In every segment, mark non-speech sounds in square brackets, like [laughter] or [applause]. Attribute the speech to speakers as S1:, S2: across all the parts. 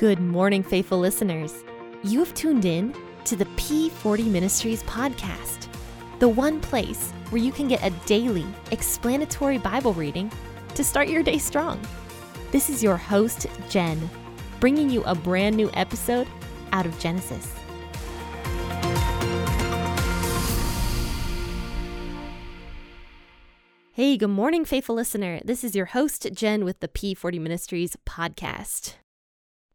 S1: Good morning, faithful listeners. You have tuned in to the P40 Ministries podcast, the one place where you can get a daily explanatory Bible reading to start your day strong. This is your host, Jen, bringing you a brand new episode out of Genesis. Hey, good morning, faithful listener. This is your host, Jen, with the P40 Ministries podcast.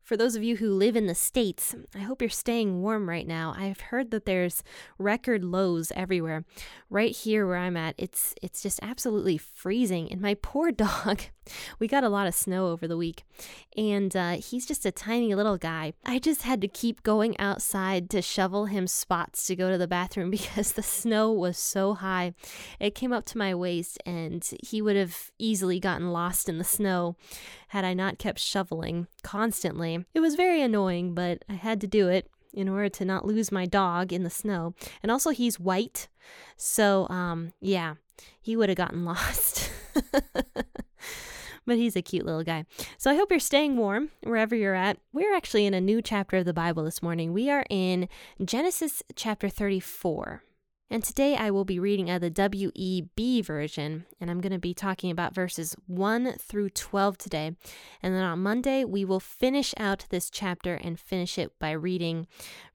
S1: For those of you who live in the States, I hope you're staying warm right now. I've heard that there's record lows everywhere. Right here where I'm at, it's it's just absolutely freezing. And my poor [laughs] dog, we got a lot of snow over the week, and uh, he's just a tiny little guy. I just had to keep going outside to shovel him spots to go to the bathroom [laughs] because the snow was so high. It came up to my waist, and he would have easily gotten lost in the snow had I not kept shoveling constantly. It was very annoying, but I had to do it in order to not lose my dog in the snow. And also, he's white. So, um, yeah, he would have gotten [laughs] lost. but he's a cute little guy. So I hope you're staying warm wherever you're at. We're actually in a new chapter of the Bible this morning. We are in Genesis chapter 34. And today I will be reading out the WEB version, and I'm going to be talking about verses 1 through 12 today. And then on Monday, we will finish out this chapter and finish it by reading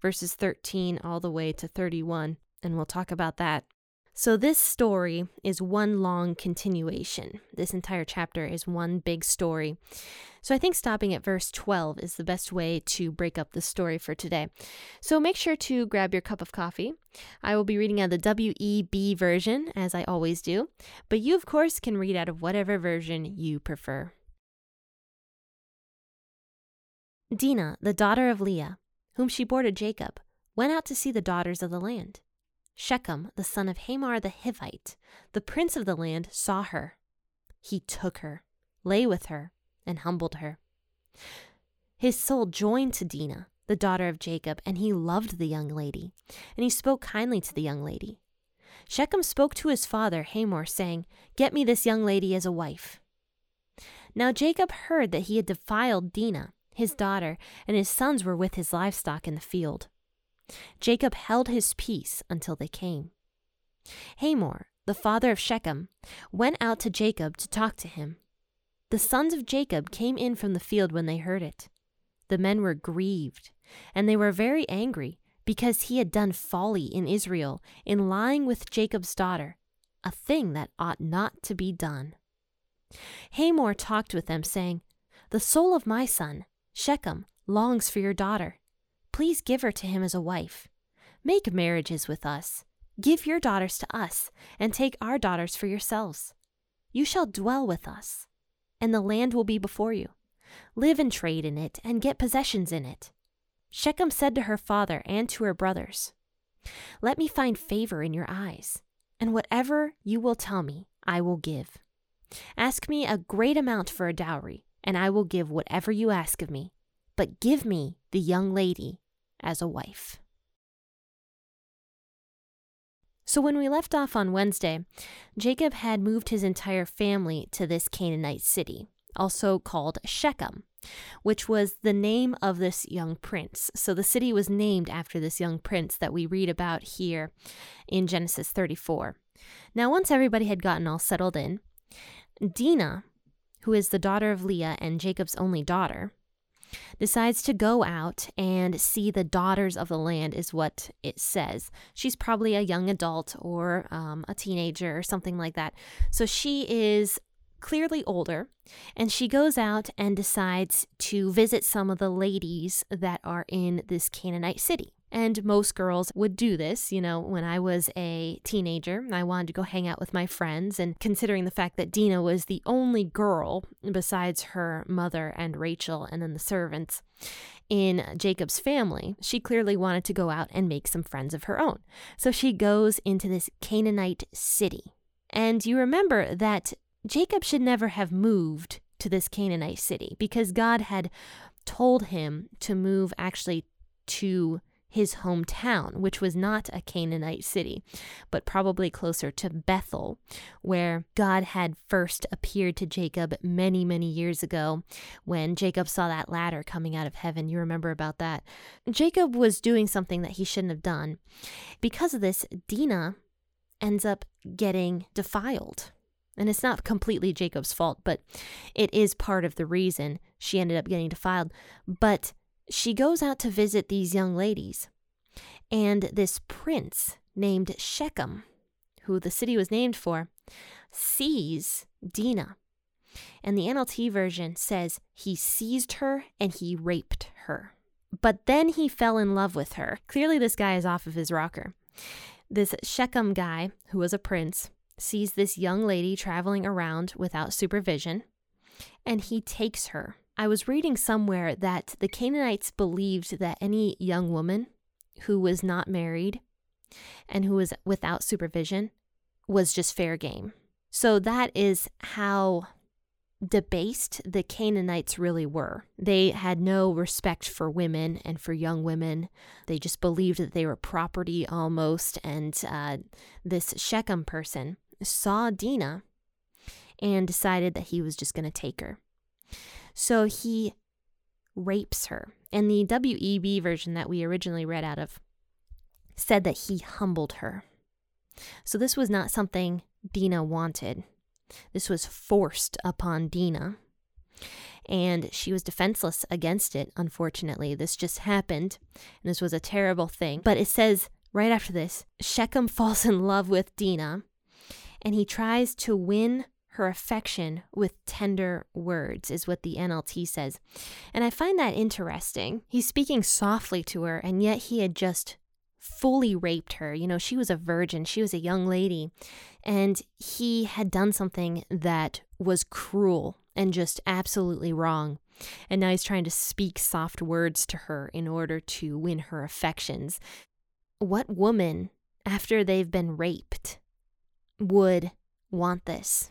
S1: verses 13 all the way to 31, and we'll talk about that so, this story is one long continuation. This entire chapter is one big story. So, I think stopping at verse 12 is the best way to break up the story for today. So, make sure to grab your cup of coffee. I will be reading out the WEB version, as I always do, but you, of course, can read out of whatever version you prefer. Dinah, the daughter of Leah, whom she bore to Jacob, went out to see the daughters of the land. Shechem, the son of Hamor the Hivite, the prince of the land, saw her. He took her, lay with her, and humbled her. His soul joined to Dinah, the daughter of Jacob, and he loved the young lady, and he spoke kindly to the young lady. Shechem spoke to his father Hamor, saying, Get me this young lady as a wife. Now Jacob heard that he had defiled Dinah, his daughter, and his sons were with his livestock in the field. Jacob held his peace until they came. Hamor, the father of Shechem, went out to Jacob to talk to him. The sons of Jacob came in from the field when they heard it. The men were grieved, and they were very angry because he had done folly in Israel in lying with Jacob's daughter, a thing that ought not to be done. Hamor talked with them, saying, The soul of my son, Shechem, longs for your daughter. Please give her to him as a wife. Make marriages with us. Give your daughters to us, and take our daughters for yourselves. You shall dwell with us, and the land will be before you. Live and trade in it, and get possessions in it. Shechem said to her father and to her brothers, Let me find favor in your eyes, and whatever you will tell me, I will give. Ask me a great amount for a dowry, and I will give whatever you ask of me but give me the young lady as a wife. So, when we left off on Wednesday, Jacob had moved his entire family to this Canaanite city, also called Shechem, which was the name of this young prince. So, the city was named after this young prince that we read about here in Genesis 34. Now, once everybody had gotten all settled in, Dinah, who is the daughter of Leah and Jacob's only daughter, decides to go out and see the daughters of the land, is what it says. She's probably a young adult or um, a teenager or something like that. So she is clearly older, and she goes out and decides to visit some of the ladies that are in this Canaanite city. And most girls would do this. You know, when I was a teenager, I wanted to go hang out with my friends. And considering the fact that Dinah was the only girl besides her mother and Rachel and then the servants in Jacob's family, she clearly wanted to go out and make some friends of her own. So she goes into this Canaanite city. And you remember that Jacob should never have moved to this Canaanite city because God had told him to move actually to his hometown, which was not a Canaanite city, but probably closer to Bethel, where God had first appeared to Jacob many, many years ago when Jacob saw that ladder coming out of heaven. You remember about that. Jacob was doing something that he shouldn't have done. Because of this, Dinah ends up getting defiled. And it's not completely Jacob's fault, but it is part of the reason she ended up getting defiled. But she goes out to visit these young ladies. And this prince named Shechem, who the city was named for, sees Dinah. And the NLT version says he seized her and he raped her. But then he fell in love with her. Clearly, this guy is off of his rocker. This Shechem guy, who was a prince, sees this young lady traveling around without supervision, and he takes her I was reading somewhere that the Canaanites believed that any young woman who was not married and who was without supervision was just fair game. So that is how debased the Canaanites really were. They had no respect for women and for young women. They just believed that they were property almost. And uh, this Shechem person saw Dinah and decided that he was just going to take her. So he rapes her. And the WEB version that we originally read out of said that he humbled her. So this was not something Dinah wanted. This was forced upon Dinah. And she was defenseless against it, unfortunately. This just happened, and this was a terrible thing. But it says right after this Shechem falls in love with Dinah, and he tries to win her affection with tender words, is what the NLT says. And I find that interesting. He's speaking softly to her, and yet he had just fully raped her. You know, she was a virgin, she was a young lady, and he had done something that was cruel and just absolutely wrong. And now he's trying to speak soft words to her in order to win her affections. What woman, after they've been raped, would want this?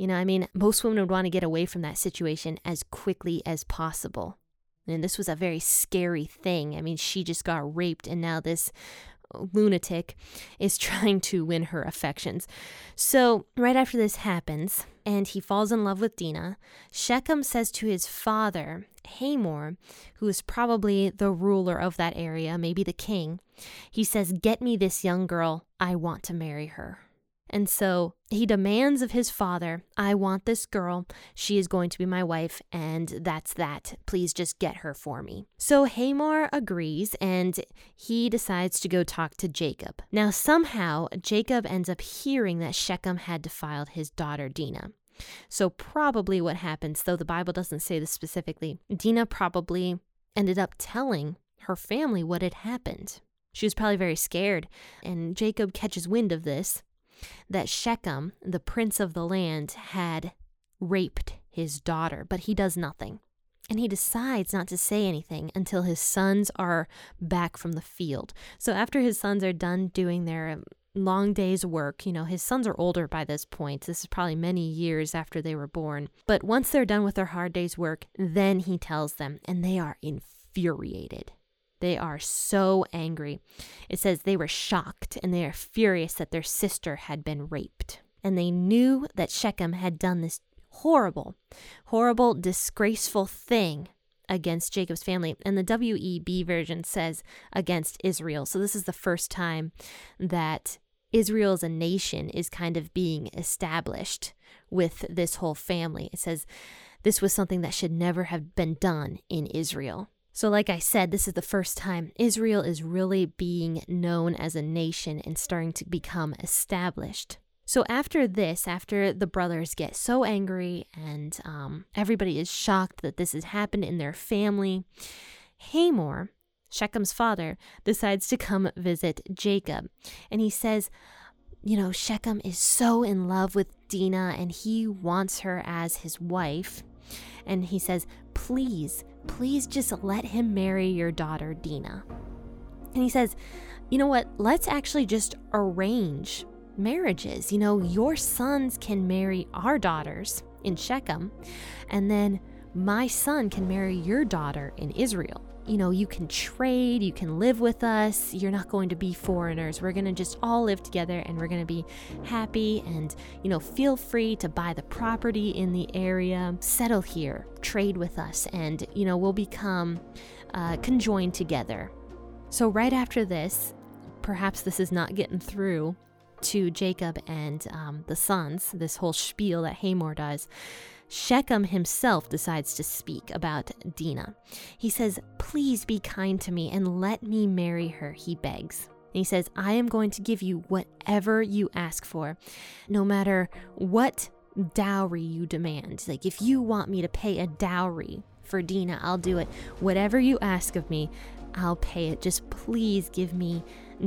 S1: You know, I mean, most women would want to get away from that situation as quickly as possible. And this was a very scary thing. I mean, she just got raped, and now this uh, lunatic is [laughs] trying to win her affections. So, right after this happens, and he falls in love with Dinah, Shechem says to his father, Hamor, who is probably the ruler of that area, maybe the king, he says, Get me this young girl. I want to marry her. And so he demands of his father, I want this girl. She is going to be my wife, and that's that. Please just get her for me. So Hamor agrees, and he decides to go talk to Jacob. Now, somehow, Jacob ends up hearing that Shechem had defiled his daughter Dinah. So, probably what happens, though the Bible doesn't say this specifically, Dinah probably ended up telling her family what had happened. She was probably very scared, and Jacob catches wind of this that Shechem, the prince of the land, had raped his daughter, but he does nothing. And he decides not to say anything until his sons are back from the field. So after his sons are done doing their um, long day's work, you know, his sons are older by this point. This is probably many years after they were born. But once they're done with their hard day's work, then he tells them, and they are infuriated. They are so angry. It says they were shocked and they are furious that their sister had been raped. And they knew that Shechem had done this horrible, horrible, disgraceful thing against Jacob's family. And the WEB version says against Israel. So this is the first time that Israel as a nation is kind of being established with this whole family. It says this was something that should never have been done in Israel. So, like I said, this is the first time Israel is really being known as a nation and starting to become established. So, after this, after the brothers get so angry and um, everybody is shocked that this has happened in their family, Hamor, Shechem's father, decides to come visit Jacob. And he says, You know, Shechem is so in love with Dinah and he wants her as his wife. And he says, Please please just let him marry your daughter, Dinah. And he says, you know what? Let's actually just arrange marriages. You know, your sons can marry our daughters in Shechem, and then my son can marry your daughter in Israel. You know, you can trade, you can live with us. You're not going to be foreigners. We're going to just all live together and we're going to be happy and, you know, feel free to buy the property in the area, settle here, trade with us, and, you know, we'll become uh, conjoined together. So, right after this, perhaps this is not getting through to Jacob and um, the sons, this whole spiel that Hamor does. Shechem himself decides to speak about Dinah. He says, Please be kind to me and let me marry her, he begs. And he says, I am going to give you whatever you ask for, no matter what dowry you demand. Like, if you want me to pay a dowry for Dinah, I'll do it. Whatever you ask of me, I'll pay it. Just please give me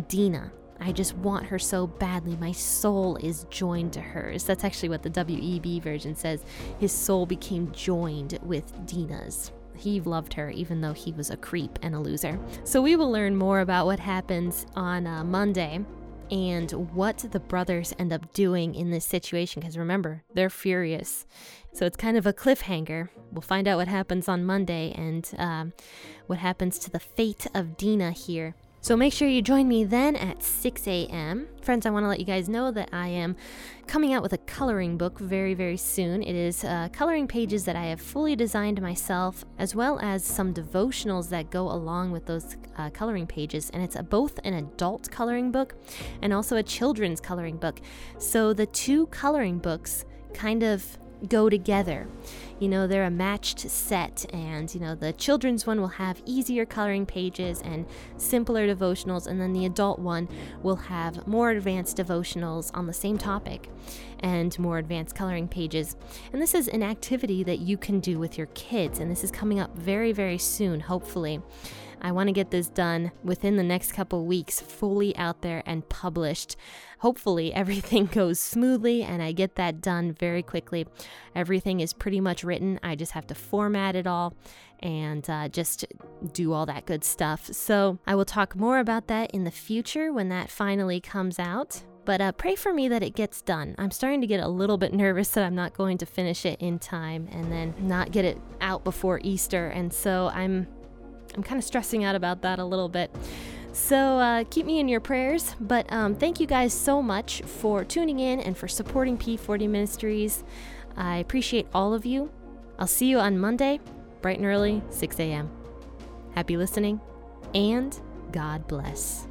S1: Dinah. I just want her so badly. My soul is joined to hers. That's actually what the WEB version says. His soul became joined with Dinah's. He loved her even though he was a creep and a loser. So we will learn more about what happens on uh, Monday and what the brothers end up doing in this situation because remember, they're furious. So it's kind of a cliffhanger. We'll find out what happens on Monday and um, what happens to the fate of Dinah here. So make sure you join me then at 6 a.m. Friends, I want to let you guys know that I am coming out with a coloring book very, very soon. It is uh, coloring pages that I have fully designed myself, as well as some devotionals that go along with those uh, coloring pages. And it's a, both an adult coloring book and also a children's coloring book. So the two coloring books kind of go together. You know, they're a matched set, and you know, the children's one will have easier coloring pages and simpler devotionals, and then the adult one will have more advanced devotionals on the same topic and more advanced coloring pages. And this is an activity that you can do with your kids, and this is coming up very, very soon, hopefully. I want to get this done within the next couple weeks, fully out there and published. Hopefully, [laughs] everything goes smoothly and I get that done very quickly. Everything is pretty much written. I just have to format it all and uh, just do all that good stuff. So, I will talk more about that in the future when that finally comes out. But uh, pray for me that it gets done. I'm starting to get a little bit nervous that I'm not going to finish it in time and then not get it out before Easter. And so I'm I'm kind of stressing out about that a little bit. So uh, keep me in your prayers. But um, thank you guys so much for tuning in and for supporting P40 Ministries. I appreciate all of you. I'll see you on Monday, bright and early, 6 a.m. Happy listening, and God bless.